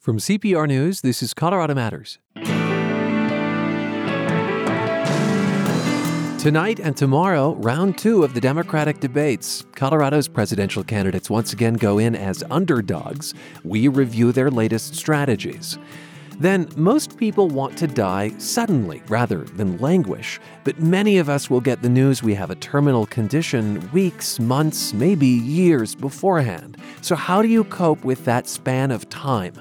From CPR News, this is Colorado Matters. Tonight and tomorrow, round two of the Democratic debates. Colorado's presidential candidates once again go in as underdogs. We review their latest strategies. Then, most people want to die suddenly rather than languish. But many of us will get the news we have a terminal condition weeks, months, maybe years beforehand. So, how do you cope with that span of time?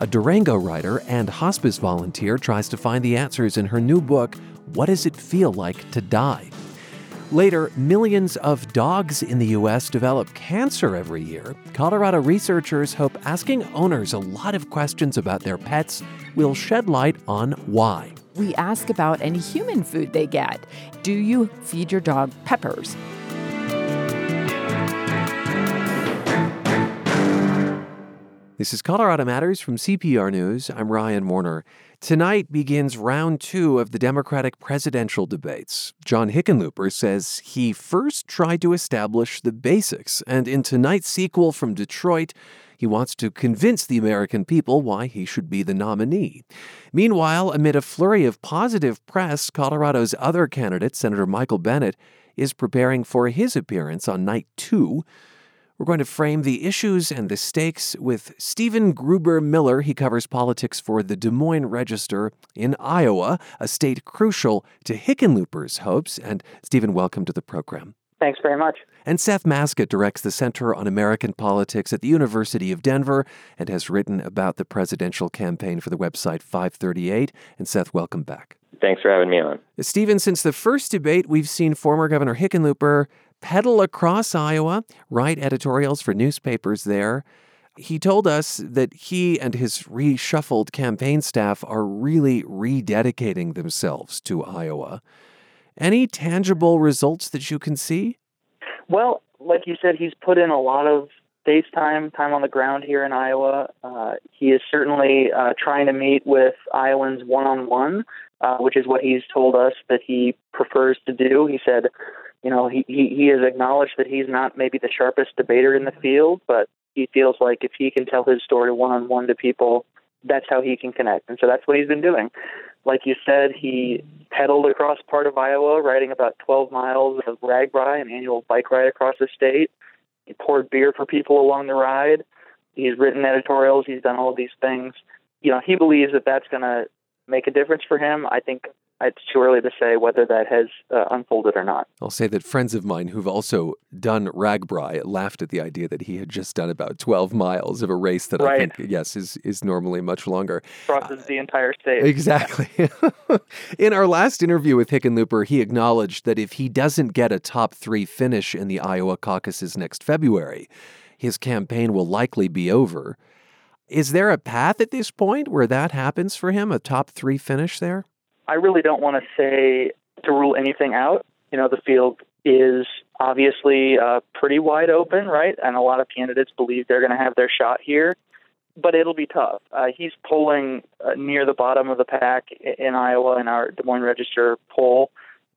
A Durango writer and hospice volunteer tries to find the answers in her new book, What Does It Feel Like to Die? Later, millions of dogs in the U.S. develop cancer every year. Colorado researchers hope asking owners a lot of questions about their pets will shed light on why. We ask about any human food they get. Do you feed your dog peppers? This is Colorado Matters from CPR News. I'm Ryan Warner. Tonight begins round two of the Democratic presidential debates. John Hickenlooper says he first tried to establish the basics, and in tonight's sequel from Detroit, he wants to convince the American people why he should be the nominee. Meanwhile, amid a flurry of positive press, Colorado's other candidate, Senator Michael Bennet, is preparing for his appearance on night two. We're going to frame the issues and the stakes with Stephen Gruber Miller. He covers politics for the Des Moines Register in Iowa, a state crucial to Hickenlooper's hopes. And Stephen, welcome to the program. Thanks very much. And Seth Masket directs the Center on American Politics at the University of Denver and has written about the presidential campaign for the website 538. And Seth, welcome back. Thanks for having me on. Stephen, since the first debate, we've seen former Governor Hickenlooper pedal across Iowa, write editorials for newspapers there. He told us that he and his reshuffled campaign staff are really rededicating themselves to Iowa. Any tangible results that you can see? Well, like you said, he's put in a lot of face time, time on the ground here in Iowa. Uh, he is certainly uh, trying to meet with Iowans one on one, which is what he's told us that he prefers to do. He said, you know, he, he, he has acknowledged that he's not maybe the sharpest debater in the field, but he feels like if he can tell his story one on one to people, that's how he can connect. And so that's what he's been doing. Like you said, he pedaled across part of Iowa, riding about 12 miles of RAGBRAI, an annual bike ride across the state. He poured beer for people along the ride. He's written editorials. He's done all these things. You know, he believes that that's going to make a difference for him. I think it's too early to say whether that has uh, unfolded or not. I'll say that friends of mine who've also done RAGBRAI laughed at the idea that he had just done about 12 miles of a race that right. I think, yes, is, is normally much longer. Crosses uh, the entire state. Exactly. in our last interview with Hickenlooper, he acknowledged that if he doesn't get a top three finish in the Iowa caucuses next February, his campaign will likely be over. Is there a path at this point where that happens for him, a top three finish there? I really don't want to say to rule anything out. You know, the field is obviously uh, pretty wide open, right? And a lot of candidates believe they're going to have their shot here, but it'll be tough. Uh, he's polling uh, near the bottom of the pack in Iowa in our Des Moines Register poll,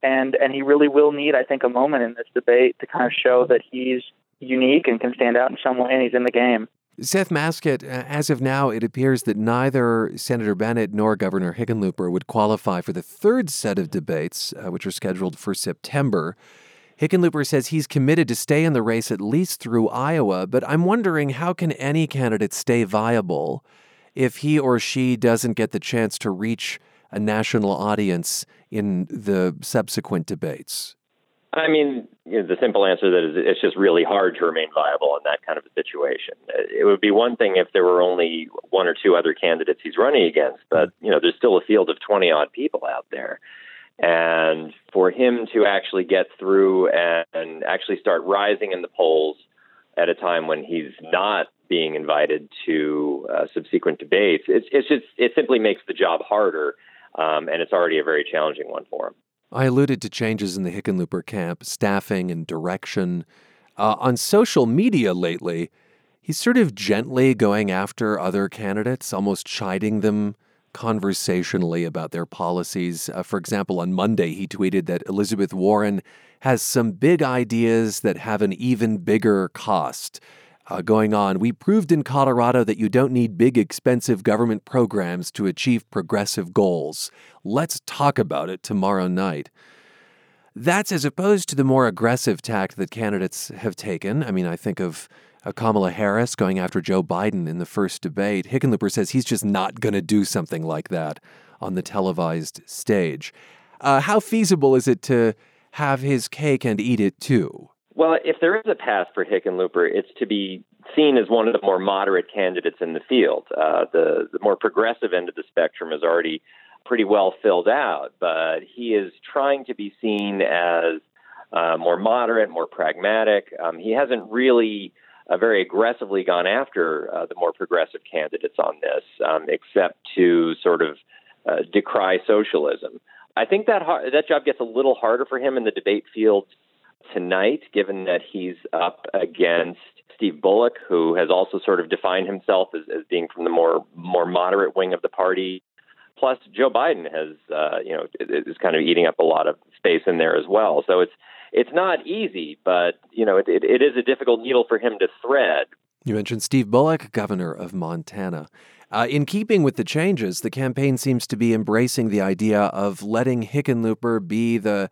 and and he really will need, I think, a moment in this debate to kind of show that he's unique and can stand out in some way, and he's in the game. Seth Masket, uh, as of now, it appears that neither Senator Bennet nor Governor Hickenlooper would qualify for the third set of debates, uh, which are scheduled for September. Hickenlooper says he's committed to stay in the race at least through Iowa, but I'm wondering how can any candidate stay viable if he or she doesn't get the chance to reach a national audience in the subsequent debates? I mean, you know, the simple answer that is it's just really hard to remain viable in that kind of a situation. It would be one thing if there were only one or two other candidates he's running against, but you know, there's still a field of 20 odd people out there. And for him to actually get through and, and actually start rising in the polls at a time when he's not being invited to uh, subsequent debates, it's, it's just it simply makes the job harder, um, and it's already a very challenging one for him. I alluded to changes in the Hickenlooper camp, staffing and direction. Uh, on social media lately, he's sort of gently going after other candidates, almost chiding them conversationally about their policies. Uh, for example, on Monday, he tweeted that Elizabeth Warren has some big ideas that have an even bigger cost. Uh, going on. We proved in Colorado that you don't need big, expensive government programs to achieve progressive goals. Let's talk about it tomorrow night. That's as opposed to the more aggressive tact that candidates have taken. I mean, I think of uh, Kamala Harris going after Joe Biden in the first debate. Hickenlooper says he's just not going to do something like that on the televised stage. Uh, how feasible is it to have his cake and eat it too? Well, if there is a path for Hickenlooper, it's to be seen as one of the more moderate candidates in the field. Uh, the, the more progressive end of the spectrum is already pretty well filled out, but he is trying to be seen as uh, more moderate, more pragmatic. Um, he hasn't really uh, very aggressively gone after uh, the more progressive candidates on this, um, except to sort of uh, decry socialism. I think that that job gets a little harder for him in the debate field tonight, given that he's up against Steve Bullock, who has also sort of defined himself as, as being from the more more moderate wing of the party. Plus, Joe Biden has, uh, you know, is kind of eating up a lot of space in there as well. So it's it's not easy, but you know, it, it, it is a difficult needle for him to thread. You mentioned Steve Bullock, governor of Montana. Uh, in keeping with the changes, the campaign seems to be embracing the idea of letting Hickenlooper be the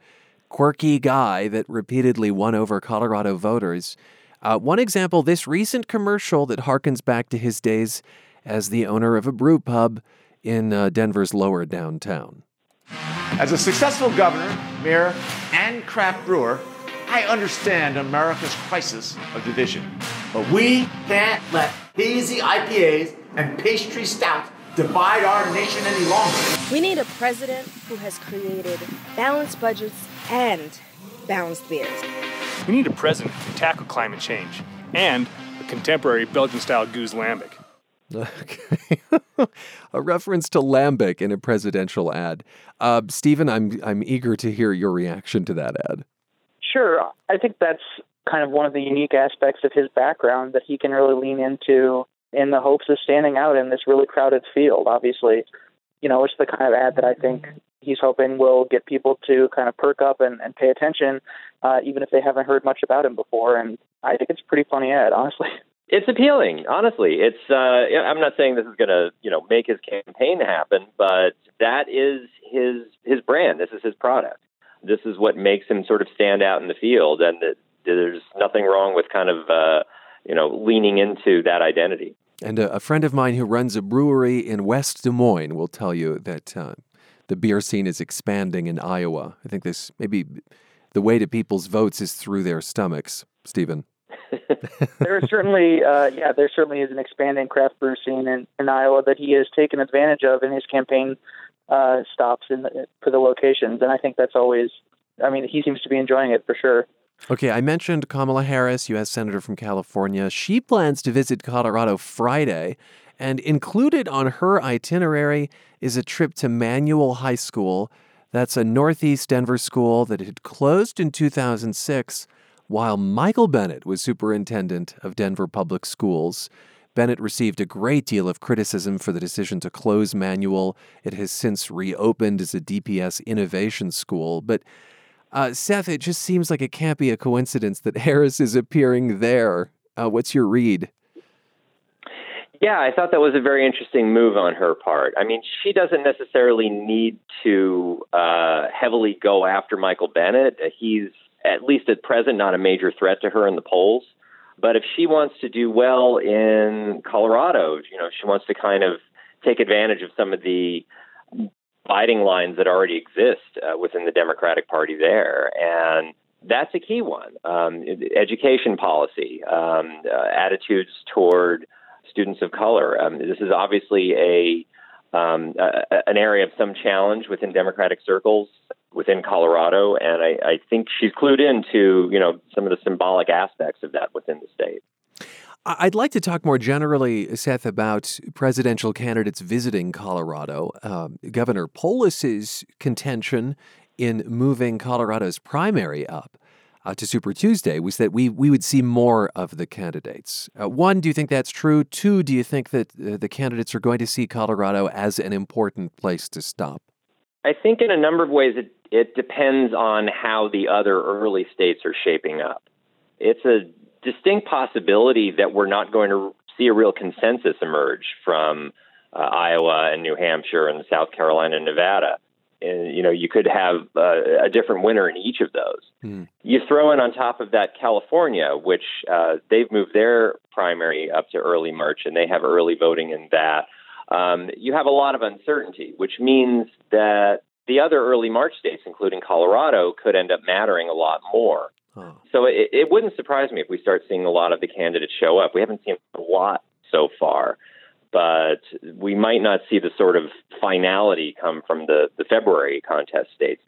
quirky guy that repeatedly won over Colorado voters. Uh, one example this recent commercial that harkens back to his days as the owner of a brew pub in uh, Denver's lower downtown. As a successful governor, mayor, and craft brewer, I understand America's crisis of division. But we can't let hazy IPAs and pastry stouts divide our nation any longer. We need a president who has created balanced budgets and balanced beers. We need a president to tackle climate change and a contemporary Belgian style Gueuze Lambic. Okay. a reference to Lambic in a presidential ad. Uh, Stephen, I'm, I'm eager to hear your reaction to that ad. Sure. I think that's kind of one of the unique aspects of his background that he can really lean into in the hopes of standing out in this really crowded field. Obviously, you know, it's the kind of ad that I think he's hoping will get people to kind of perk up and, and pay attention, uh, even if they haven't heard much about him before. And I think it's a pretty funny ad, honestly. It's appealing, honestly. It's uh, I'm not saying this is going to you know make his campaign happen, but that is his his brand. This is his product. This is what makes him sort of stand out in the field, and that there's nothing wrong with kind of uh, you know leaning into that identity. And a, a, friend of mine who runs a brewery in West Des Moines will tell you that uh, the beer scene is expanding in Iowa. I think this maybe the way to people's votes is through their stomachs, Stephen. there is certainly, uh, yeah, there certainly is an expanding craft brew scene in, in Iowa that he has taken advantage of in his campaign uh, stops in the, for the locations, and I think that's always. I mean, he seems to be enjoying it for sure. Okay, I mentioned Kamala Harris, U.S. Senator from California. She plans to visit Colorado Friday, and included on her itinerary is a trip to Manual High School. That's a Northeast Denver school that had closed in 2006 while Michael Bennet was superintendent of Denver Public Schools. Bennet received a great deal of criticism for the decision to close Manual. It has since reopened as a DPS innovation school. But uh, Seth, it just seems like it can't be a coincidence that Harris is appearing there. Uh, what's your read? Yeah, I thought that was a very interesting move on her part. I mean, she doesn't necessarily need to uh, heavily go after Michael Bennet. He's at least at present, not a major threat to her in the polls. But if she wants to do well in Colorado, you know, she wants to kind of take advantage of some of the fighting lines that already exist uh, within the Democratic Party there, and that's a key one. Um, education policy, um, uh, attitudes toward students of color. Um, this is obviously a um, an area of some challenge within Democratic circles within Colorado, and I, I think she's clued into you know some of the symbolic aspects of that within the state. I'd like to talk more generally, Seth, about presidential candidates visiting Colorado. Um, Governor Polis's contention in moving Colorado's primary up uh, to Super Tuesday was that we we would see more of the candidates. Uh, one, do you think that's true? Two, do you think that uh, the candidates are going to see Colorado as an important place to stop? I think in a number of ways it, it depends on how the other early states are shaping up. It's a distinct possibility that we're not going to see a real consensus emerge from uh, Iowa and New Hampshire and South Carolina and Nevada. And, you know, you could have uh, a different winner in each of those. Mm. You throw in on top of that California, which uh, they've moved their primary up to early March, and they have early voting in that. Um, you have a lot of uncertainty, which means that the other early March states, including Colorado, could end up mattering a lot more. Oh. So it, it wouldn't surprise me if we start seeing a lot of the candidates show up. We haven't seen a lot so far, but we might not see the sort of finality come from the, the February contest states.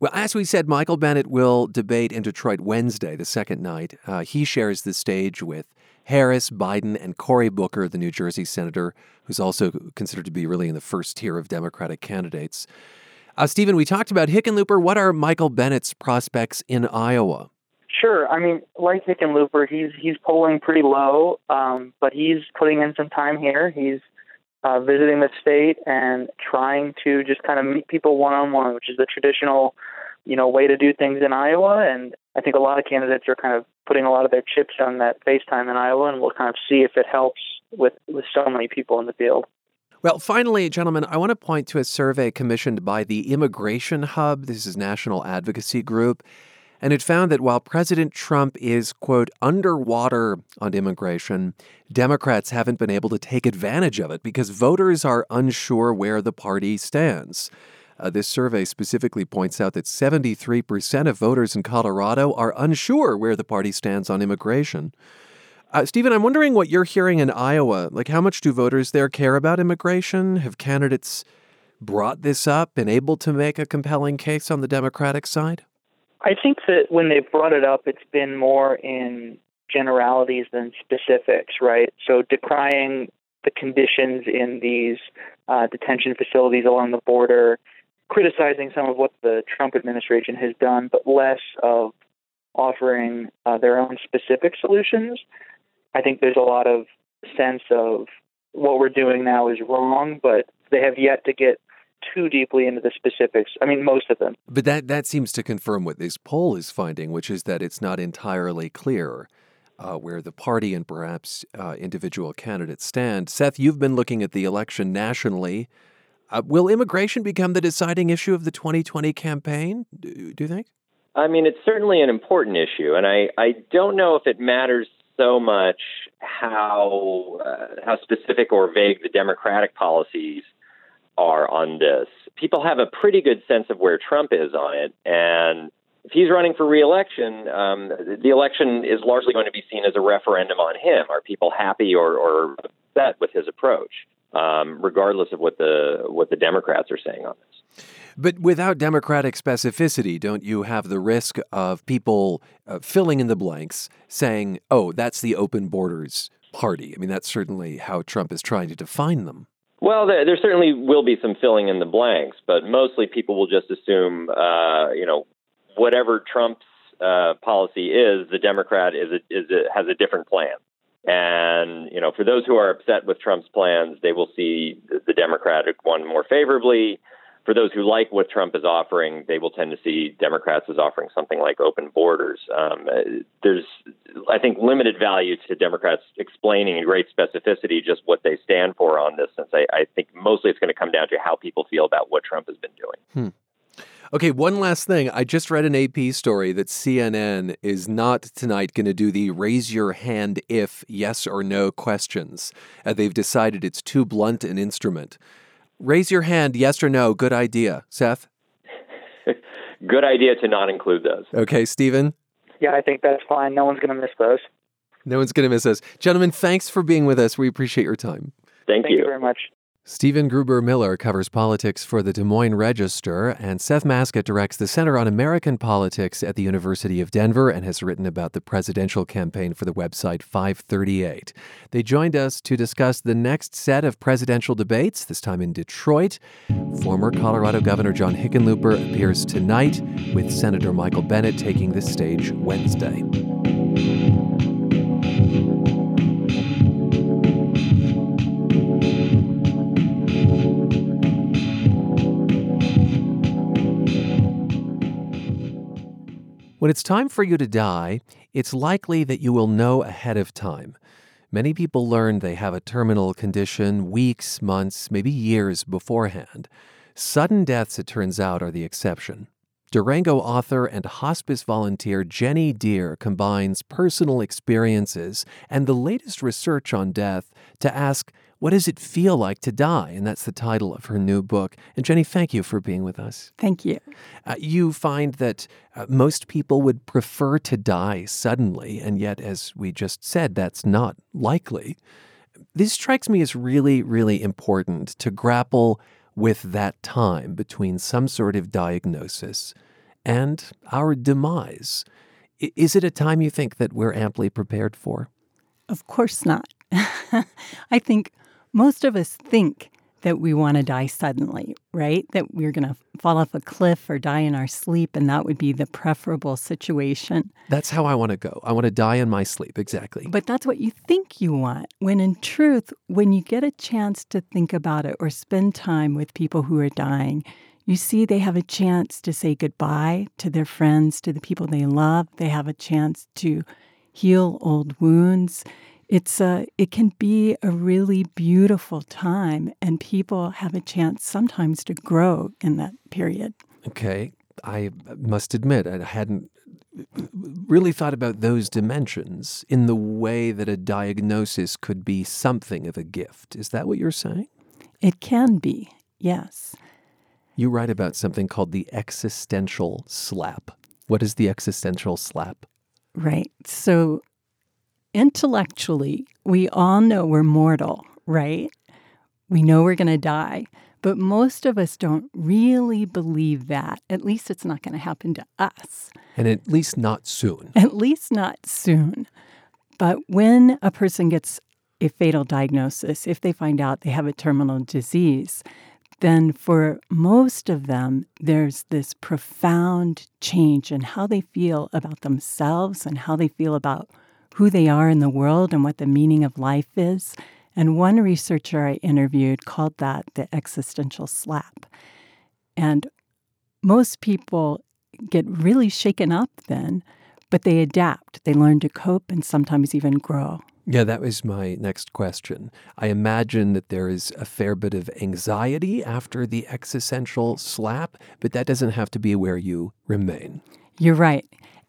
Well, as we said, Michael Bennet will debate in Detroit Wednesday, the second night. Uh, he shares the stage with Harris, Biden, and Cory Booker, the New Jersey senator, who's also considered to be really in the first tier of Democratic candidates. Uh, Stephen, we talked about Hickenlooper. What are Michael Bennet's prospects in Iowa? Sure. I mean, like Hickenlooper, he's he's polling pretty low, um, but he's putting in some time here. He's uh, visiting the state and trying to just kind of meet people one on one, which is the traditional, you know, way to do things in Iowa. And I think a lot of candidates are kind of putting a lot of their chips on that FaceTime in Iowa, and we'll kind of see if it helps with with so many people in the field. Well, finally, gentlemen, I want to point to a survey commissioned by the Immigration Hub. This is national advocacy group. And it found that while President Trump is, quote, underwater on immigration, Democrats haven't been able to take advantage of it because voters are unsure where the party stands. Uh, this survey specifically points out that 73% of voters in Colorado are unsure where the party stands on immigration. Uh, Stephen, I'm wondering what you're hearing in Iowa. Like, how much do voters there care about immigration? Have candidates brought this up, been able to make a compelling case on the Democratic side? I think that when they've brought it up, it's been more in generalities than specifics, right? So decrying the conditions in these uh, detention facilities along the border, criticizing some of what the Trump administration has done, but less of offering uh, their own specific solutions. I think there's a lot of sense of what we're doing now is wrong, but they have yet to get too deeply into the specifics. I mean, most of them. But that, that seems to confirm what this poll is finding, which is that it's not entirely clear uh, where the party and perhaps uh, individual candidates stand. Seth, you've been looking at the election nationally. Uh, will immigration become the deciding issue of the 2020 campaign, do, do you think? I mean, it's certainly an important issue, and I, I don't know if it matters so much how uh, how specific or vague the Democratic policies are on this. People have a pretty good sense of where Trump is on it, and if he's running for reelection, um, the election is largely going to be seen as a referendum on him. Are people happy or, or upset with his approach, um, regardless of what the what the Democrats are saying on this? But without democratic specificity, don't you have the risk of people uh, filling in the blanks, saying, "Oh, that's the open borders party"? I mean, that's certainly how Trump is trying to define them. Well, there, there, certainly will be some filling in the blanks, but mostly people will just assume, uh, you know, whatever Trump's uh, policy is, the Democrat is a, is a, has a different plan. And you know, for those who are upset with Trump's plans, they will see the Democratic one more favorably for those who like what Trump is offering, they will tend to see Democrats as offering something like open borders. Um, there's, I think, limited value to Democrats explaining in great specificity just what they stand for on this, since I, I think mostly it's going to come down to how people feel about what Trump has been doing. Hmm. Okay, one last thing. I just read an AP story that CNN is not tonight going to do the raise your hand if yes or no questions. Uh, they've decided it's too blunt an instrument. Raise your hand, yes or no. Good idea. Seth? Good idea to not include those. Okay, Stephen? Yeah, I think that's fine. No one's going to miss those. No one's going to miss us. Gentlemen, thanks for being with us. We appreciate your time. Thank, Thank you. you very much. Stephen Gruber Miller covers politics for the Des Moines Register, and Seth Masket directs the Center on American Politics at the University of Denver and has written about the presidential campaign for the website 538. They joined us to discuss the next set of presidential debates, this time in Detroit. Former Colorado Governor John Hickenlooper appears tonight, with Senator Michael Bennet taking the stage Wednesday. When it's time for you to die, it's likely that you will know ahead of time. Many people learn they have a terminal condition weeks, months, maybe years beforehand. Sudden deaths, it turns out, are the exception. Durango author and hospice volunteer Jennie Dear combines personal experiences and the latest research on death to ask, what does it feel like to die? And that's the title of her new book. And Jenny, thank you for being with us. Thank you. Uh, you find that uh, most people would prefer to die suddenly, and yet, as we just said, that's not likely. This strikes me as really, really important to grapple with that time between some sort of diagnosis and our demise. Is it a time you think that we're amply prepared for? Of course not. I think most of us think that we want to die suddenly, right? That we're going to fall off a cliff or die in our sleep, and that would be the preferable situation. That's how I want to go. I want to die in my sleep, exactly. But that's what you think you want. When in truth, when you get a chance to think about it or spend time with people who are dying, you see they have a chance to say goodbye to their friends, to the people they love. They have a chance to heal old wounds it's a it can be a really beautiful time and people have a chance sometimes to grow in that period. Okay. I must admit i hadn't really thought about those dimensions in the way that a diagnosis could be something of a gift. Is that what you're saying? It can be yes. You write about something called the existential slap. What is the existential slap? Right. So intellectually, we all know we're mortal, right? We know we're going to die. But most of us don't really believe that. At least it's not going to happen to us. And at least not soon. At least not soon. But when a person gets a fatal diagnosis, if they find out they have a terminal disease, then for most of them, there's this profound change in how they feel about themselves and how they feel about who they are in the world and what the meaning of life is. And one researcher I interviewed called that the existential slap. And most people get really shaken up then, but they adapt. They learn to cope and sometimes even grow. Yeah, that was my next question. I imagine that there is a fair bit of anxiety after the existential slap, but that doesn't have to be where you remain. You're right.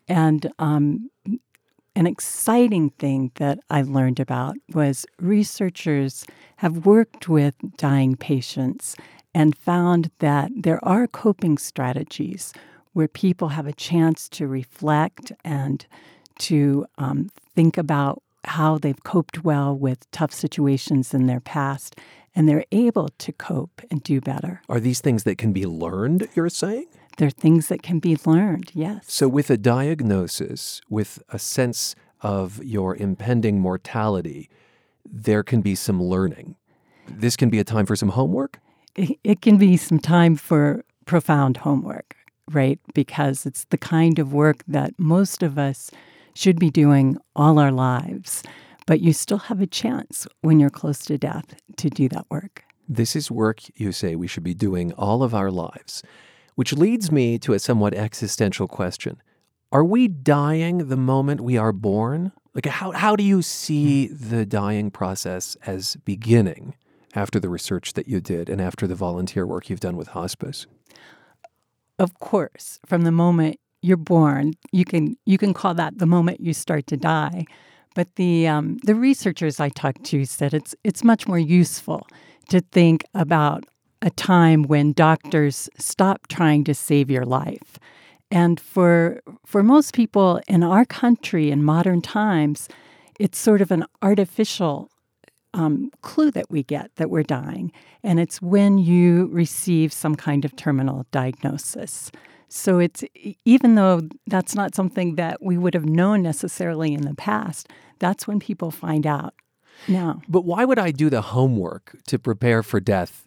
And um, an exciting thing that I learned about was researchers have worked with dying patients and found that there are coping strategies where people have a chance to reflect and to um, think about how they've coped well with tough situations in their past, and they're able to cope and do better. Are these things that can be learned, you're saying? They're things that can be learned, yes. So, with a diagnosis, with a sense of your impending mortality, there can be some learning. This can be a time for some homework? It, it can be some time for profound homework, right? Because it's the kind of work that most of us should be doing all our lives. But you still have a chance when you're close to death to do that work. This is work you say we should be doing all of our lives. Which leads me to a somewhat existential question. Are we dying the moment we are born? Like, how, how do you see the dying process as beginning after the research that you did and after the volunteer work you've done with hospice? Of course, from the moment you're born, you can you can call that the moment you start to die. But the um, the researchers I talked to said it's it's much more useful to think about a time when doctors stop trying to save your life. And for for most people in our country in modern times, it's sort of an artificial um, clue that we get that we're dying, and it's when you receive some kind of terminal diagnosis. So it's even though that's not something that we would have known necessarily in the past, that's when people find out now. But why would I do the homework to prepare for death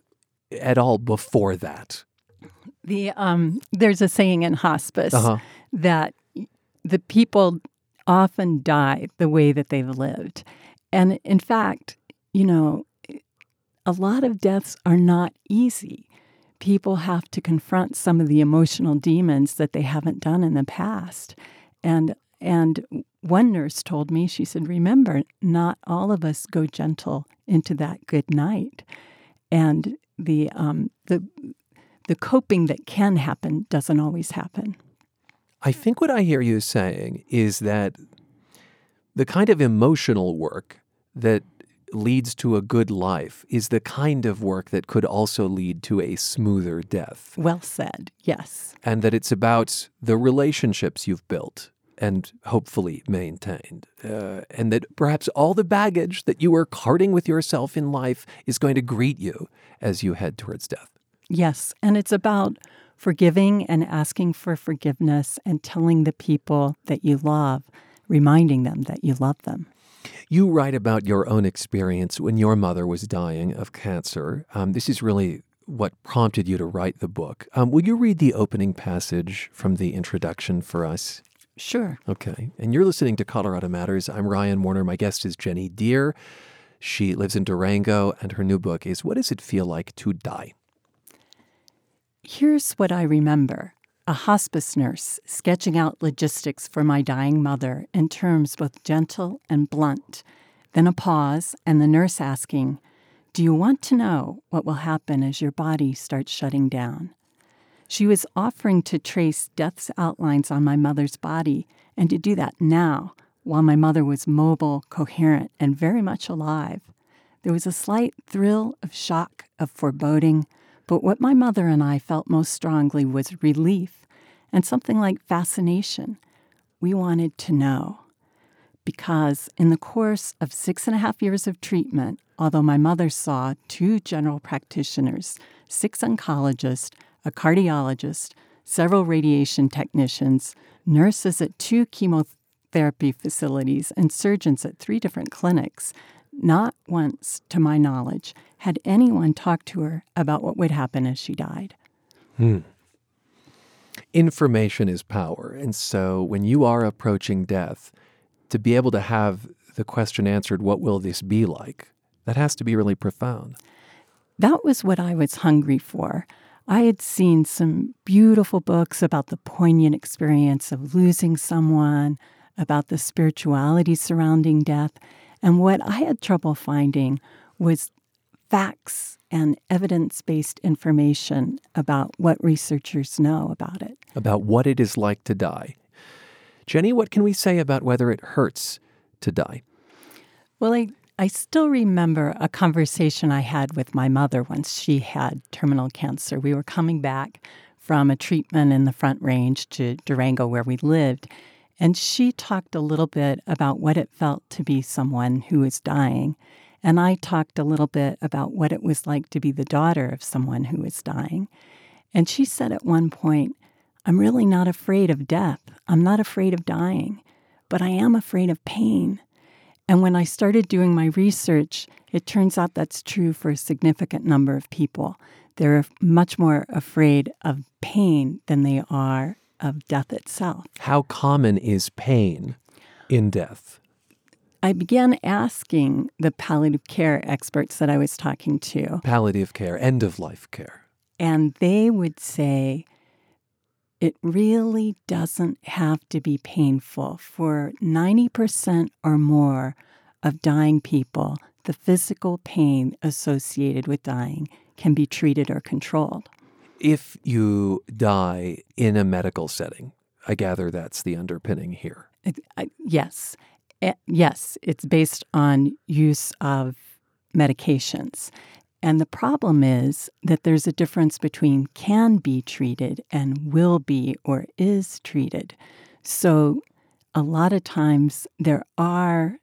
at all before that? The um, there's a saying in hospice uh-huh. that the people often die the way that they've lived, and in fact, you know, a lot of deaths are not easy. People have to confront some of the emotional demons that they haven't done in the past. And and one nurse told me, she said, remember, not all of us go gentle into that good night. And the um, the the coping that can happen doesn't always happen. I think what I hear you saying is that the kind of emotional work that leads to a good life is the kind of work that could also lead to a smoother death. Well said, yes. And that it's about the relationships you've built and hopefully maintained. Uh, and that perhaps all the baggage that you are carting with yourself in life is going to greet you as you head towards death. Yes. And it's about forgiving and asking for forgiveness and telling the people that you love, reminding them that you love them. You write about your own experience when your mother was dying of cancer. Um, this is really what prompted you to write the book. Um, will you read the opening passage from the introduction for us? Sure. Okay. And you're listening to Colorado Matters. I'm Ryan Warner. My guest is Jennie Dear. She lives in Durango, and her new book is What Does It Feel Like to Die? Here's what I remember a hospice nurse sketching out logistics for my dying mother in terms both gentle and blunt. Then a pause, and the nurse asking, Do you want to know what will happen as your body starts shutting down? She was offering to trace death's outlines on my mother's body and to do that now while my mother was mobile, coherent, and very much alive. There was a slight thrill of shock, of foreboding, but what my mother and I felt most strongly was relief and something like fascination. We wanted to know. Because in the course of six and a half years of treatment, although my mother saw two general practitioners, six oncologists, a cardiologist, several radiation technicians, nurses at two chemotherapy facilities, and surgeons at three different clinics. Not once, to my knowledge, had anyone talked to her about what would happen as she died. Hmm. Information is power. And so when you are approaching death, to be able to have the question answered, what will this be like? That has to be really profound. That was what I was hungry for. I had seen some beautiful books about the poignant experience of losing someone, about the spirituality surrounding death. And what I had trouble finding was facts and evidence based information about what researchers know about it. About what it is like to die. Jenny, what can we say about whether it hurts to die? Well, I I still remember a conversation I had with my mother once she had terminal cancer. We were coming back from a treatment in the Front Range to Durango, where we lived, and she talked a little bit about what it felt to be someone who was dying. And I talked a little bit about what it was like to be the daughter of someone who was dying. And she said at one point, I'm really not afraid of death. I'm not afraid of dying, but I am afraid of pain. And when I started doing my research, it turns out that's true for a significant number of people. They're much more afraid of pain than they are of death itself. How common is pain in death? I began asking the palliative care experts that I was talking to. Palliative care, end of life care. And they would say it really doesn't have to be painful. For 90% or more of dying people, the physical pain associated with dying can be treated or controlled. If you die in a medical setting, I gather that's the underpinning here. It, yes. Eh, yes, it's based on use of medications. And the problem is that there's a difference between can be treated and will be or is treated. So a lot of times there are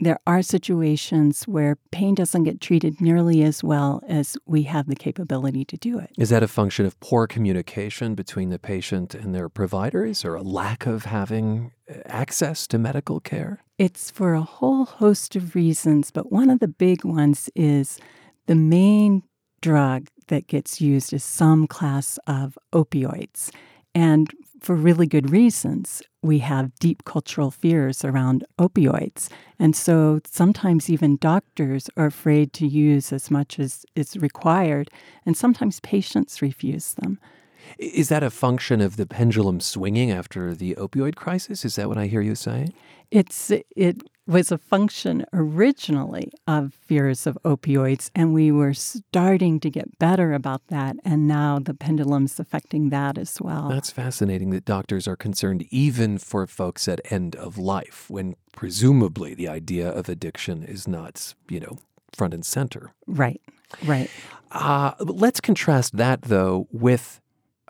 there are situations where pain doesn't get treated nearly as well as we have the capability to do it. Is that a function of poor communication between the patient and their providers or a lack of having uh, access to medical care? It's for a whole host of reasons, but one of the big ones is the main drug that gets used is some class of opioids. And for really good reasons, we have deep cultural fears around opioids. And so sometimes even doctors are afraid to use as much as is required, and sometimes patients refuse them. Is that a function of the pendulum swinging after the opioid crisis? Is that what I hear you saying? It's it was a function originally of fears of opioids, and we were starting to get better about that, and now the pendulum's affecting that as well. That's fascinating that doctors are concerned even for folks at end of life, when presumably the idea of addiction is not, you know, front and center. Right, right. Uh, let's contrast that though with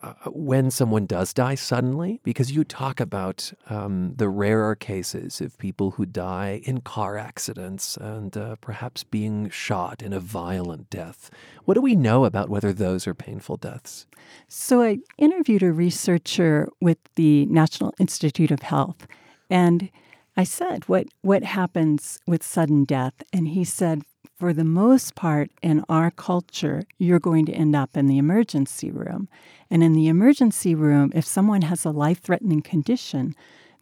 uh, when someone does die suddenly, because you talk about um, the rarer cases of people who die in car accidents and uh, perhaps being shot in a violent death. What do we know about whether those are painful deaths? So, I interviewed a researcher with the National Institute of Health, and I said, what, what happens with sudden death? And he said, for the most part, in our culture, you're going to end up in the emergency room. And in the emergency room, if someone has a life threatening condition,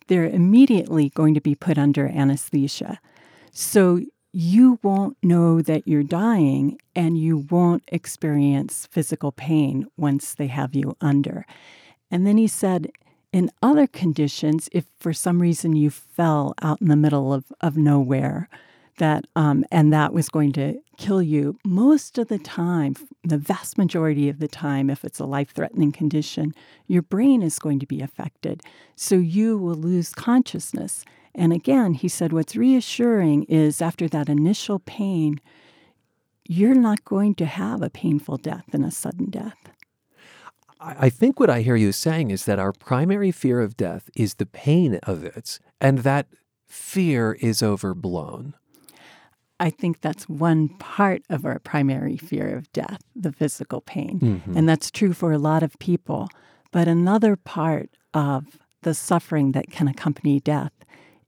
they're immediately going to be put under anesthesia. So you won't know that you're dying and you won't experience physical pain once they have you under. And then he said, in other conditions, if for some reason you fell out in the middle of, of nowhere, that um, and that was going to kill you most of the time the vast majority of the time if it's a life-threatening condition your brain is going to be affected. So you will lose consciousness. And again he said what's reassuring is after that initial pain you're not going to have a painful death and a sudden death. I think what I hear you saying is that our primary fear of death is the pain of it, and that fear is overblown. I think that's one part of our primary fear of death, the physical pain. Mm-hmm. And that's true for a lot of people. But another part of the suffering that can accompany death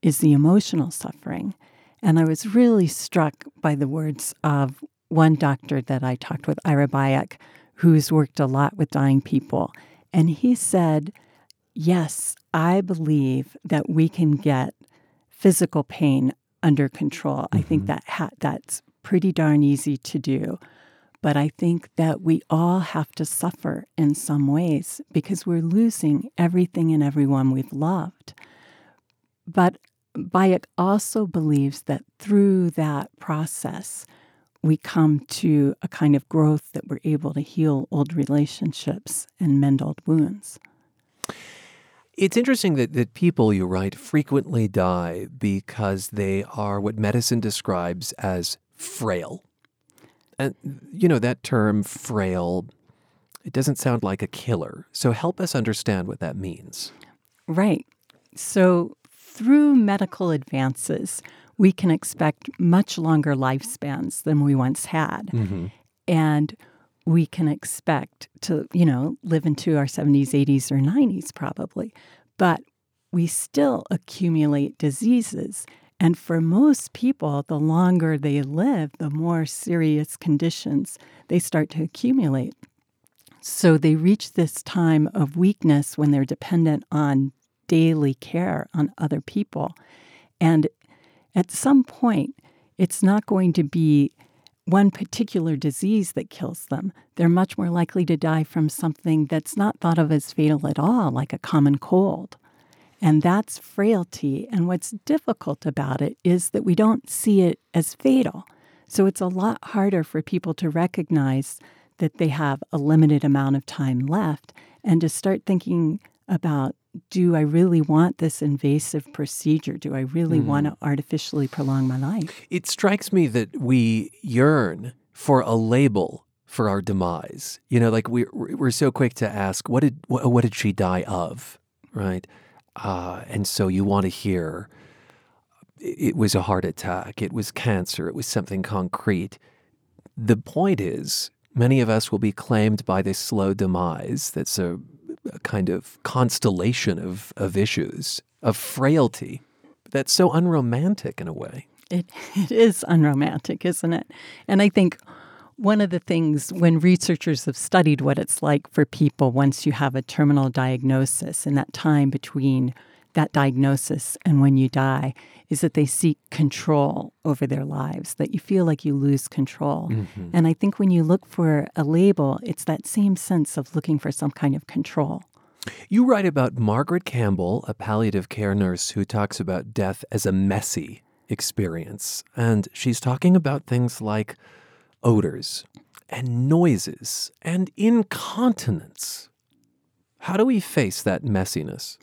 is the emotional suffering. And I was really struck by the words of one doctor that I talked with, Ira Byock, who's worked a lot with dying people. And he said, Yes, I believe that we can get physical pain under control. Mm-hmm. I think mm-hmm. that ha- that's pretty darn easy to do. But I think that we all have to suffer in some ways because we're losing everything and everyone we've loved. But Byock also believes that through that process, we come to a kind of growth that we're able to heal old relationships and mend old wounds. It's interesting that, that people, you write, frequently die because they are what medicine describes as frail. And, you know, that term frail, it doesn't sound like a killer. So help us understand what that means. Right. So, through medical advances, we can expect much longer lifespans than we once had. Mm-hmm. And we can expect to, you know, live into our 70s, 80s, or 90s probably. But we still accumulate diseases. And for most people, the longer they live, the more serious conditions they start to accumulate. So they reach this time of weakness when they're dependent on daily care on other people. And at some point, it's not going to be one particular disease that kills them. They're much more likely to die from something that's not thought of as fatal at all, like a common cold. And that's frailty. And what's difficult about it is that we don't see it as fatal. So it's a lot harder for people to recognize that they have a limited amount of time left and to start thinking about do I really want this invasive procedure? Do I really mm. want to artificially prolong my life? It strikes me that we yearn for a label for our demise. You know, like we we're so quick to ask, what did what, what did she die of, right? Uh, and so you want to hear it was a heart attack, it was cancer, it was something concrete. The point is, many of us will be claimed by this slow demise that's a a kind of constellation of, of issues, of frailty. That's so unromantic in a way. It, it is unromantic, isn't it? And I think one of the things when researchers have studied what it's like for people once you have a terminal diagnosis in that time between that diagnosis and when you die is that they seek control over their lives, that you feel like you lose control. Mm-hmm. And I think when you look for a label, it's that same sense of looking for some kind of control. You write about Margaret Campbell, a palliative care nurse who talks about death as a messy experience. And she's talking about things like odors and noises and incontinence. How do we face that messiness?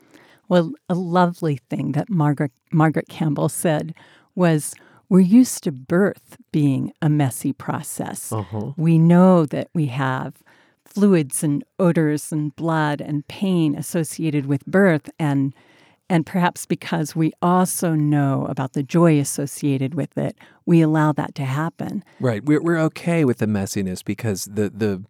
Well, a lovely thing that Margaret, Margaret Campbell said was we're used to birth being a messy process. Uh-huh. We know that we have fluids and odors and blood and pain associated with birth and and perhaps because we also know about the joy associated with it, we allow that to happen. Right. We're, we're okay with the messiness because the, the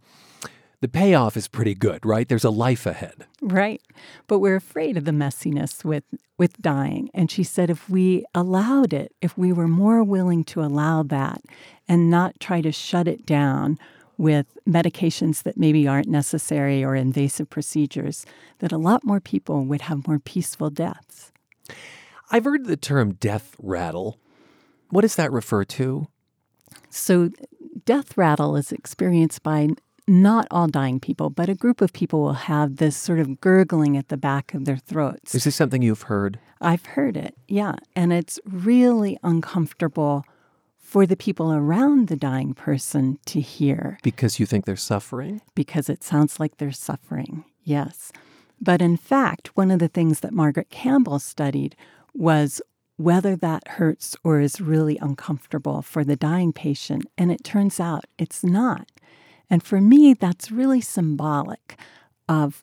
the payoff is pretty good, right? There's a life ahead. Right. But we're afraid of the messiness with with dying. And she said if we allowed it, if we were more willing to allow that and not try to shut it down with medications that maybe aren't necessary or invasive procedures, that a lot more people would have more peaceful deaths. I've heard the term death rattle. What does that refer to? So, death rattle is experienced by not all dying people, but a group of people will have this sort of gurgling at the back of their throats. Is this something you've heard? I've heard it, yeah. And it's really uncomfortable for the people around the dying person to hear. Because you think they're suffering? Because it sounds like they're suffering, yes. But in fact, one of the things that Margaret Campbell studied was whether that hurts or is really uncomfortable for the dying patient. And it turns out it's not. And for me, that's really symbolic of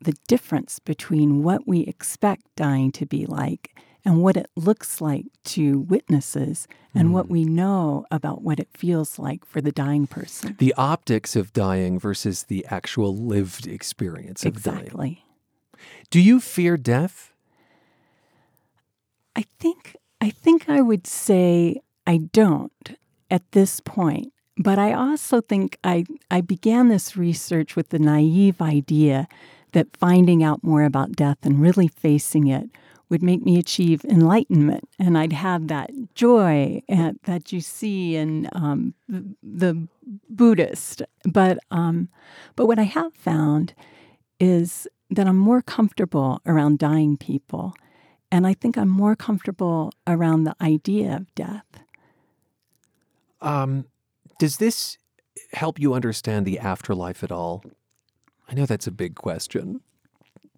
the difference between what we expect dying to be like and what it looks like to witnesses and mm. what we know about what it feels like for the dying person. The optics of dying versus the actual lived experience of exactly. dying. Exactly. Do you fear death? I think I think I would say I don't at this point. But I also think I, I began this research with the naive idea that finding out more about death and really facing it would make me achieve enlightenment, and I'd have that joy at, that you see in um, the, the, Buddhist. But um, but what I have found is that I'm more comfortable around dying people, and I think I'm more comfortable around the idea of death. Um, does this help you understand the afterlife at all? I know that's a big question,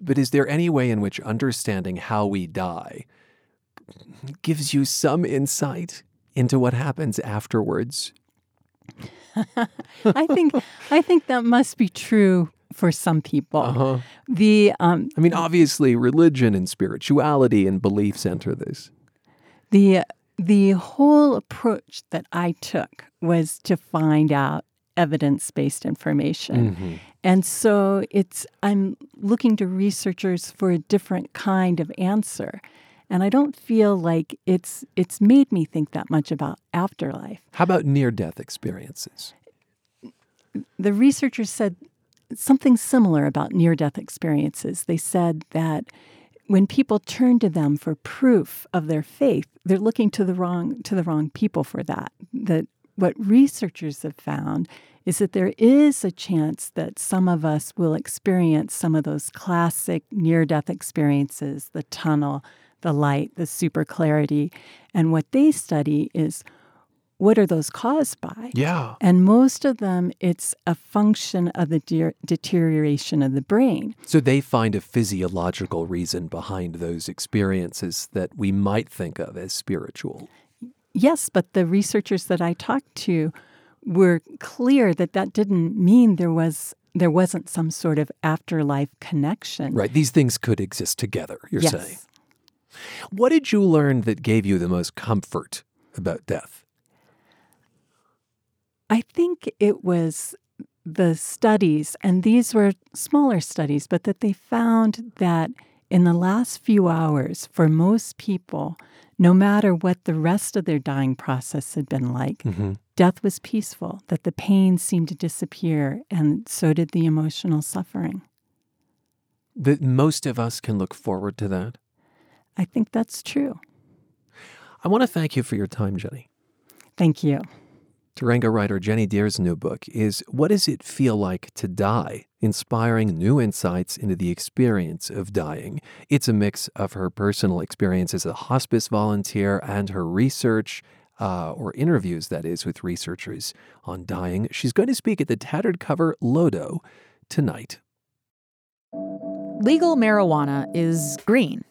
but is there any way in which understanding how we die gives you some insight into what happens afterwards? I think I think that must be true for some people. Uh-huh. The um, I mean, obviously, religion and spirituality and beliefs enter this. The the whole approach that I took was to find out evidence based information. Mm-hmm. And so it's I'm looking to researchers for a different kind of answer. And I don't feel like it's it's made me think that much about afterlife. How about near death experiences? The researchers said something similar about near death experiences. They said that when people turn to them for proof of their faith, they're looking to the wrong to the wrong people for that. That what researchers have found is that there is a chance that some of us will experience some of those classic near death experiences, the tunnel, the light, the super clarity. And what they study is what are those caused by? Yeah. And most of them, it's a function of the de- deterioration of the brain. So they find a physiological reason behind those experiences that we might think of as spiritual. Yes, but the researchers that I talked to were clear that that didn't mean there was there wasn't some sort of afterlife connection. Right. These things could exist together, you're yes. saying. What did you learn that gave you the most comfort about death? I think it was the studies, and these were smaller studies, but that they found that in the last few hours, for most people, no matter what the rest of their dying process had been like, mm-hmm. death was peaceful, that the pain seemed to disappear, and so did the emotional suffering. That most of us can look forward to that? I think that's true. I want to thank you for your time, Jennie. Thank you. Durango writer Jennie Dear's new book is What Does It Feel Like to Die? Inspiring new insights into the experience of dying. It's a mix of her personal experience as a hospice volunteer and her research, uh, or interviews, that is, with researchers on dying. She's going to speak at the Tattered Cover Lodo tonight. Legal marijuana is green.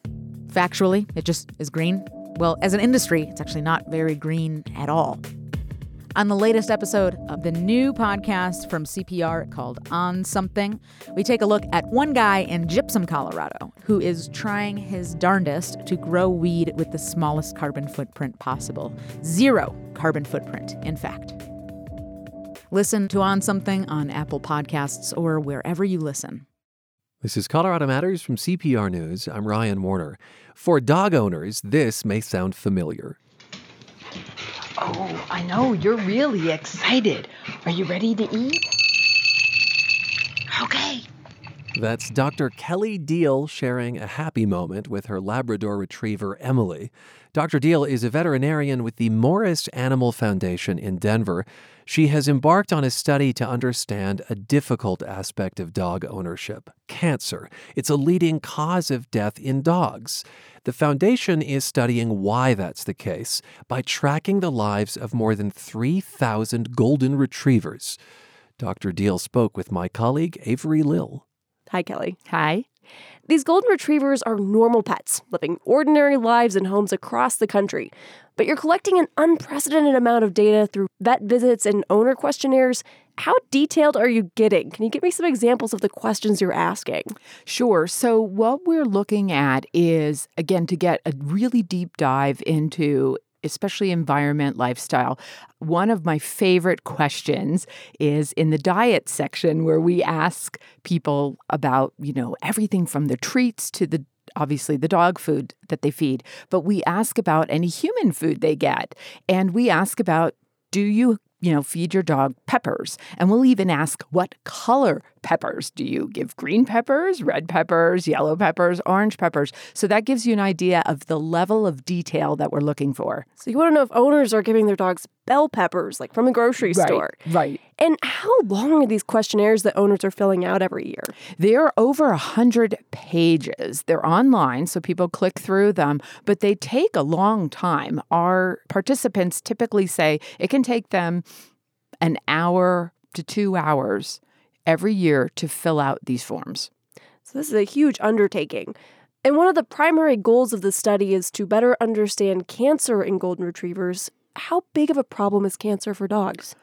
Factually, it just is green. Well, as an industry, it's actually not very green at all. On the latest episode of the new podcast from CPR called On Something, we take a look at one guy in Gypsum, Colorado, who is trying his darndest to grow weed with the smallest carbon footprint possible. Zero carbon footprint, in fact. Listen to On Something on Apple Podcasts or wherever you listen. This is Colorado Matters from CPR News. I'm Ryan Warner. For dog owners, this may sound familiar. Oh, I know. You're really excited. Are you ready to eat? Okay. That's Dr. Kelly Diehl sharing a happy moment with her Labrador retriever, Emily. Dr. Diehl is a veterinarian with the Morris Animal Foundation in Denver. She has embarked on a study to understand a difficult aspect of dog ownership cancer. It's a leading cause of death in dogs. The foundation is studying why that's the case by tracking the lives of more than 3,000 golden retrievers. Dr. Diehl spoke with my colleague Avery Lill. Hi, Kelly. Hi. These golden retrievers are normal pets, living ordinary lives in homes across the country. But you're collecting an unprecedented amount of data through vet visits and owner questionnaires. How detailed are you getting? Can you give me some examples of the questions you're asking? Sure. So, what we're looking at is, again, to get a really deep dive into especially environment, lifestyle. One of my favorite questions is in the diet section where we ask people about, you know, everything from the treats to the obviously the dog food that they feed, but we ask about any human food they get. And we ask about do you you know, feed your dog peppers. And we'll even ask what color peppers do you give green peppers, red peppers, yellow peppers, orange peppers. So that gives you an idea of the level of detail that we're looking for. So you want to know if owners are giving their dogs bell peppers, like from the grocery Right, store. right. And how long are these questionnaires that owners are filling out every year? They're over a hundred pages. They're online, so people click through them, but they take a long time. Our participants typically say it can take them an hour to two hours every year to fill out these forms. So this is a huge undertaking. And one of the primary goals of the study is to better understand cancer in golden retrievers. How big of a problem is cancer for dogs?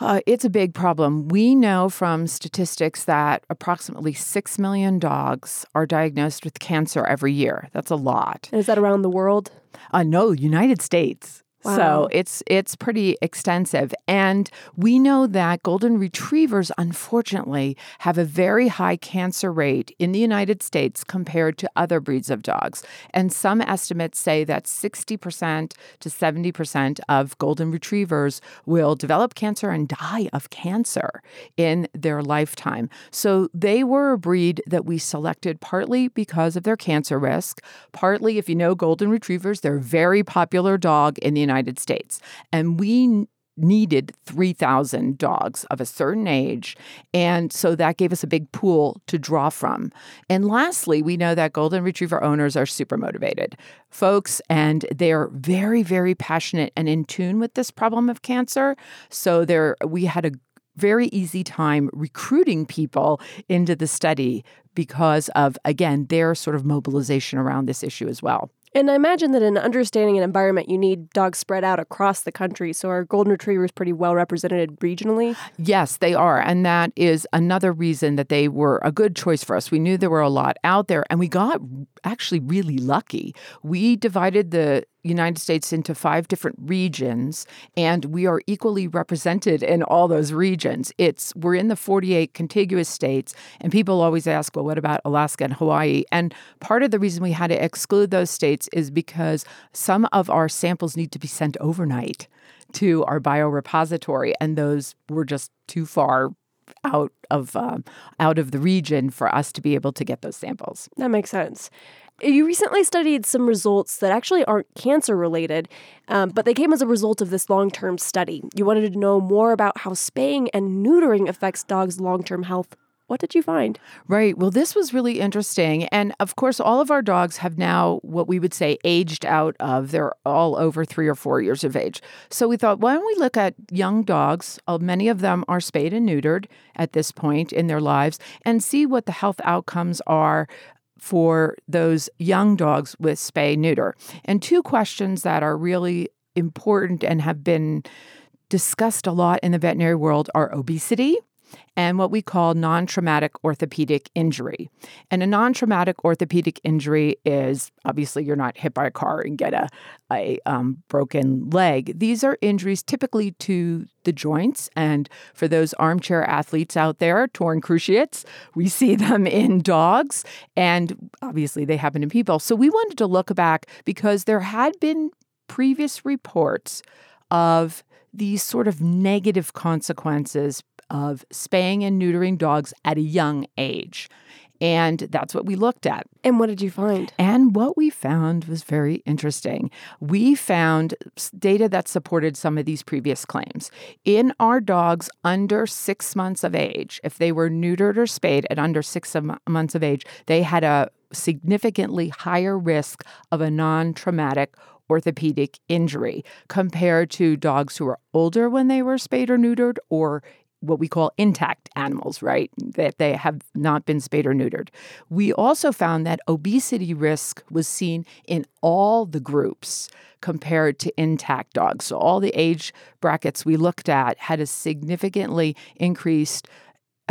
Uh, it's a big problem. We know from statistics that approximately 6 million dogs are diagnosed with cancer every year. That's a lot. And is that around the world? Uh, no, United States. Wow. So it's it's pretty extensive, and we know that golden retrievers, unfortunately, have a very high cancer rate in the United States compared to other breeds of dogs. And some estimates say that sixty percent to seventy percent of golden retrievers will develop cancer and die of cancer in their lifetime. So they were a breed that we selected partly because of their cancer risk, partly if you know golden retrievers, they're a very popular dog in the United States. And we needed 3,000 dogs of a certain age. And so that gave us a big pool to draw from. And lastly, we know that golden retriever owners are super motivated folks, and they're very, very passionate and in tune with this problem of cancer. So there, we had a very easy time recruiting people into the study because of, again, their sort of mobilization around this issue as well. And I imagine that in understanding an environment, you need dogs spread out across the country. So are golden retrievers pretty well represented regionally? Yes, they are. And that is another reason that they were a good choice for us. We knew there were a lot out there, and we got actually really lucky. We divided the United States into five different regions, and we are equally represented in all those regions. It's we're in the 48 contiguous states, and people always ask, well, what about Alaska and Hawaii? And part of the reason we had to exclude those states is because some of our samples need to be sent overnight to our biorepository, and those were just too far out of um, out of the region for us to be able to get those samples. That makes sense. You recently studied some results that actually aren't cancer related, um, but they came as a result of this long term study. You wanted to know more about how spaying and neutering affects dogs' long term health. What did you find? Right. Well, this was really interesting. And of course, all of our dogs have now what we would say aged out of. They're all over three or four years of age. So we thought, why don't we look at young dogs? Uh, many of them are spayed and neutered at this point in their lives and see what the health outcomes are for those young dogs with spay neuter. And two questions that are really important and have been discussed a lot in the veterinary world are obesity and what we call non traumatic orthopedic injury. And a non traumatic orthopedic injury is obviously you're not hit by a car and get a, a um, broken leg. These are injuries typically to the joints. And for those armchair athletes out there, torn cruciates, we see them in dogs. And obviously they happen in people. So we wanted to look back because there had been previous reports of these sort of negative consequences of spaying and neutering dogs at a young age. And that's what we looked at. And what did you find? And what we found was very interesting. We found data that supported some of these previous claims. In our dogs under six months of age, if they were neutered or spayed at under six months of age, they had a significantly higher risk of a non traumatic orthopedic injury compared to dogs who were older when they were spayed or neutered or what we call intact animals, right? That they have not been spayed or neutered. We also found that obesity risk was seen in all the groups compared to intact dogs. So all the age brackets we looked at had a significantly increased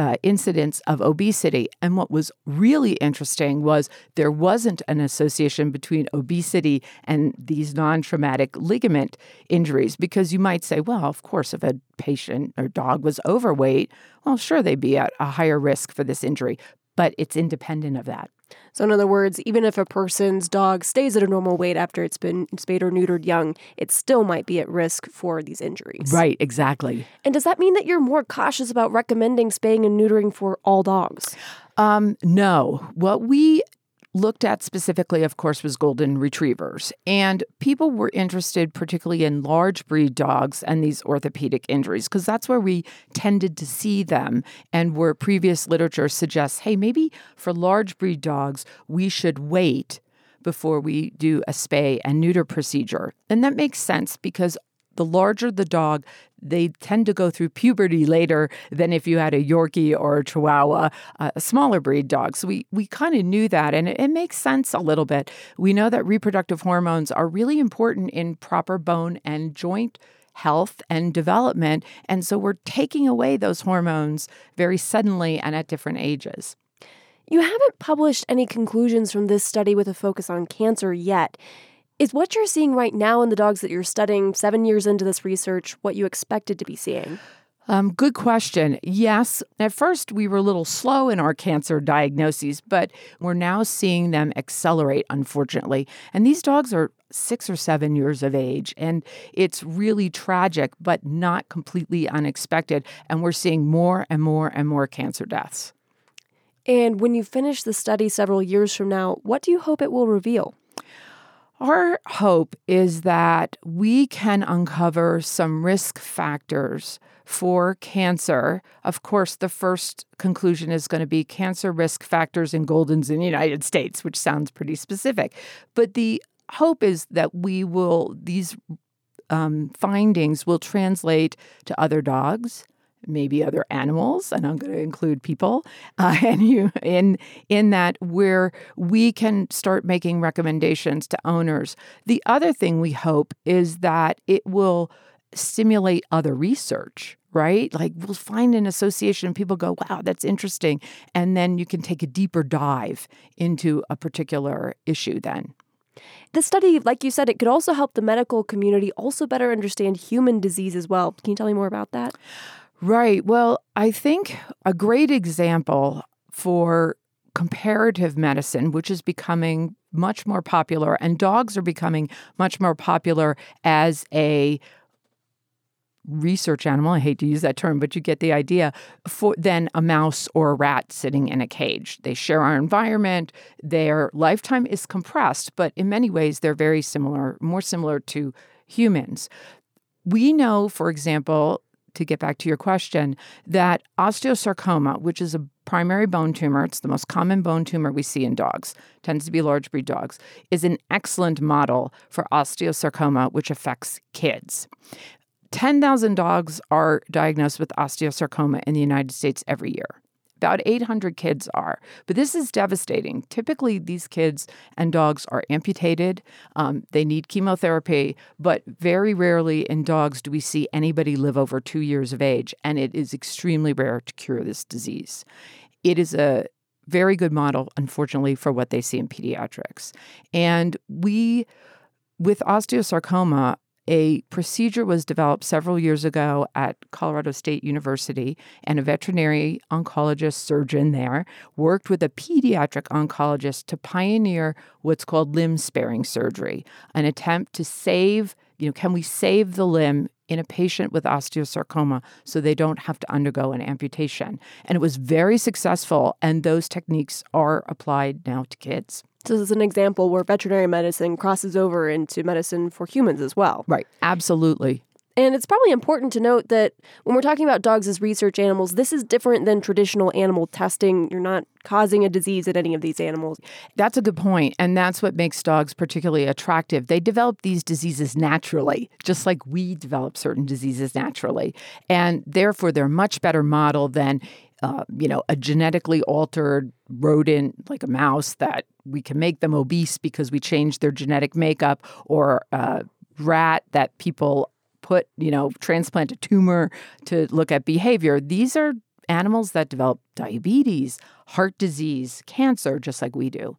uh, incidence of obesity. And what was really interesting was there wasn't an association between obesity and these non traumatic ligament injuries. Because you might say, well, of course, if a patient or dog was overweight, well, sure, they'd be at a higher risk for this injury. But it's independent of that. So, in other words, even if a person's dog stays at a normal weight after it's been spayed or neutered young, it still might be at risk for these injuries. Right, exactly. And does that mean that you're more cautious about recommending spaying and neutering for all dogs? Um, no. What we looked at specifically, of course, was golden retrievers. And people were interested, particularly in large breed dogs and these orthopedic injuries, because that's where we tended to see them. And where previous literature suggests, hey, maybe for large breed dogs, we should wait before we do a spay and neuter procedure. And that makes sense because the larger the dog, they tend to go through puberty later than if you had a Yorkie or a Chihuahua, uh, a smaller breed dog. So we, we kind of knew that, and it, it makes sense a little bit. We know that reproductive hormones are really important in proper bone and joint health and development. And so we're taking away those hormones very suddenly and at different ages. You haven't published any conclusions from this study with a focus on cancer yet. Is what you're seeing right now in the dogs that you're studying seven years into this research what you expected to be seeing? Um, good question. Yes, at first we were a little slow in our cancer diagnoses, but we're now seeing them accelerate, unfortunately. And these dogs are six or seven years of age, and it's really tragic, but not completely unexpected. And we're seeing more and more and more cancer deaths. And when you finish the study several years from now, what do you hope it will reveal? Our hope is that we can uncover some risk factors for cancer. Of course, the first conclusion is going to be cancer risk factors in Goldens in the United States, which sounds pretty specific. But the hope is that we will, these um, findings will translate to other dogs maybe other animals, and I'm going to include people, uh, and you in in that where we can start making recommendations to owners. The other thing we hope is that it will stimulate other research right? Like we'll find an association and people go, wow, that's interesting. And then you can take a deeper dive into a particular issue then. The study, like you said, it could also help the medical community also better understand human disease as well. Can you tell me more about that? Right. Well, I think a great example for comparative medicine, which is becoming much more popular, and dogs are becoming much more popular as a research animal, I hate to use that term, but you get the idea, for than a mouse or a rat sitting in a cage. They share our environment. Their lifetime is compressed, but in many ways they're very similar, more similar to humans. We know, for example, to get back to your question, that osteosarcoma, which is a primary bone tumor, it's the most common bone tumor we see in dogs, tends to be large breed dogs, is an excellent model for osteosarcoma, which affects kids. 10,000 dogs are diagnosed with osteosarcoma in the United States every year. About 800 kids are. But this is devastating. Typically, these kids and dogs are amputated. Um, they need chemotherapy, but very rarely in dogs do we see anybody live over two years of age. And it is extremely rare to cure this disease. It is a very good model, unfortunately, for what they see in pediatrics. And we, with osteosarcoma, a procedure was developed several years ago at Colorado State University, and a veterinary oncologist surgeon there worked with a pediatric oncologist to pioneer what's called limb sparing surgery, an attempt to save, you know, can we save the limb in a patient with osteosarcoma so they don't have to undergo an amputation? And it was very successful, and those techniques are applied now to kids. So this is an example where veterinary medicine crosses over into medicine for humans as well. Right. Absolutely. And it's probably important to note that when we're talking about dogs as research animals, this is different than traditional animal testing. You're not causing a disease in any of these animals. That's a good point, and that's what makes dogs particularly attractive. They develop these diseases naturally, just like we develop certain diseases naturally. And therefore, they're a much better model than uh, you know, a genetically altered rodent like a mouse that we can make them obese because we change their genetic makeup, or a rat that people put, you know, transplant a tumor to look at behavior. These are animals that develop diabetes, heart disease, cancer, just like we do.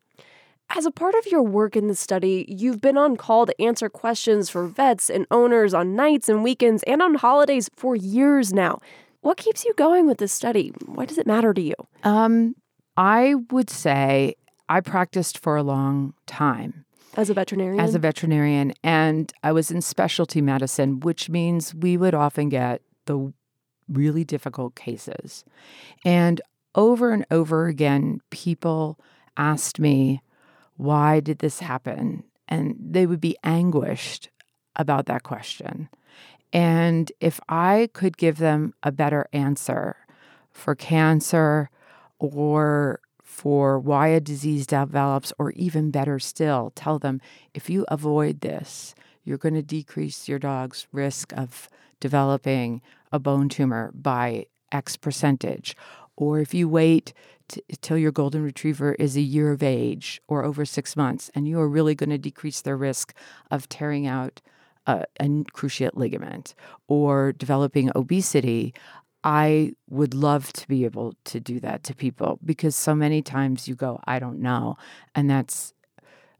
As a part of your work in the study, you've been on call to answer questions for vets and owners on nights and weekends and on holidays for years now. What keeps you going with this study? Why does it matter to you? Um, I would say I practiced for a long time. As a veterinarian? As a veterinarian. And I was in specialty medicine, which means we would often get the really difficult cases. And over and over again, people asked me, why did this happen? And they would be anguished about that question. And if I could give them a better answer for cancer or for why a disease develops, or even better still, tell them if you avoid this, you're going to decrease your dog's risk of developing a bone tumor by X percentage. Or if you wait t- till your golden retriever is a year of age or over six months, and you are really going to decrease their risk of tearing out a, a cruciate ligament or developing obesity, I would love to be able to do that to people because so many times you go, I don't know. And that's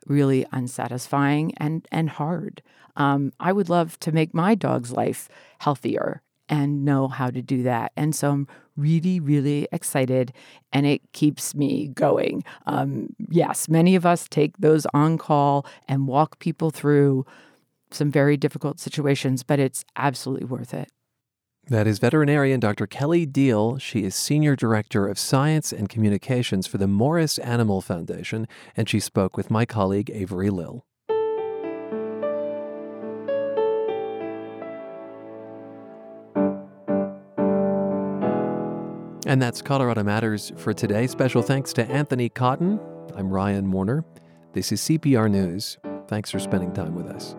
really unsatisfying and, and hard. Um, I would love to make my dog's life healthier and know how to do that. And so I'm really, really excited and it keeps me going. Um, yes, many of us take those on call and walk people through some very difficult situations, but it's absolutely worth it. That is veterinarian Dr. Kelly Diehl. She is Senior Director of Science and Communications for the Morris Animal Foundation, and she spoke with my colleague Avery Lill. And that's Colorado Matters for today. Special thanks to Anthony Cotton. I'm Ryan Warner. This is CPR News. Thanks for spending time with us.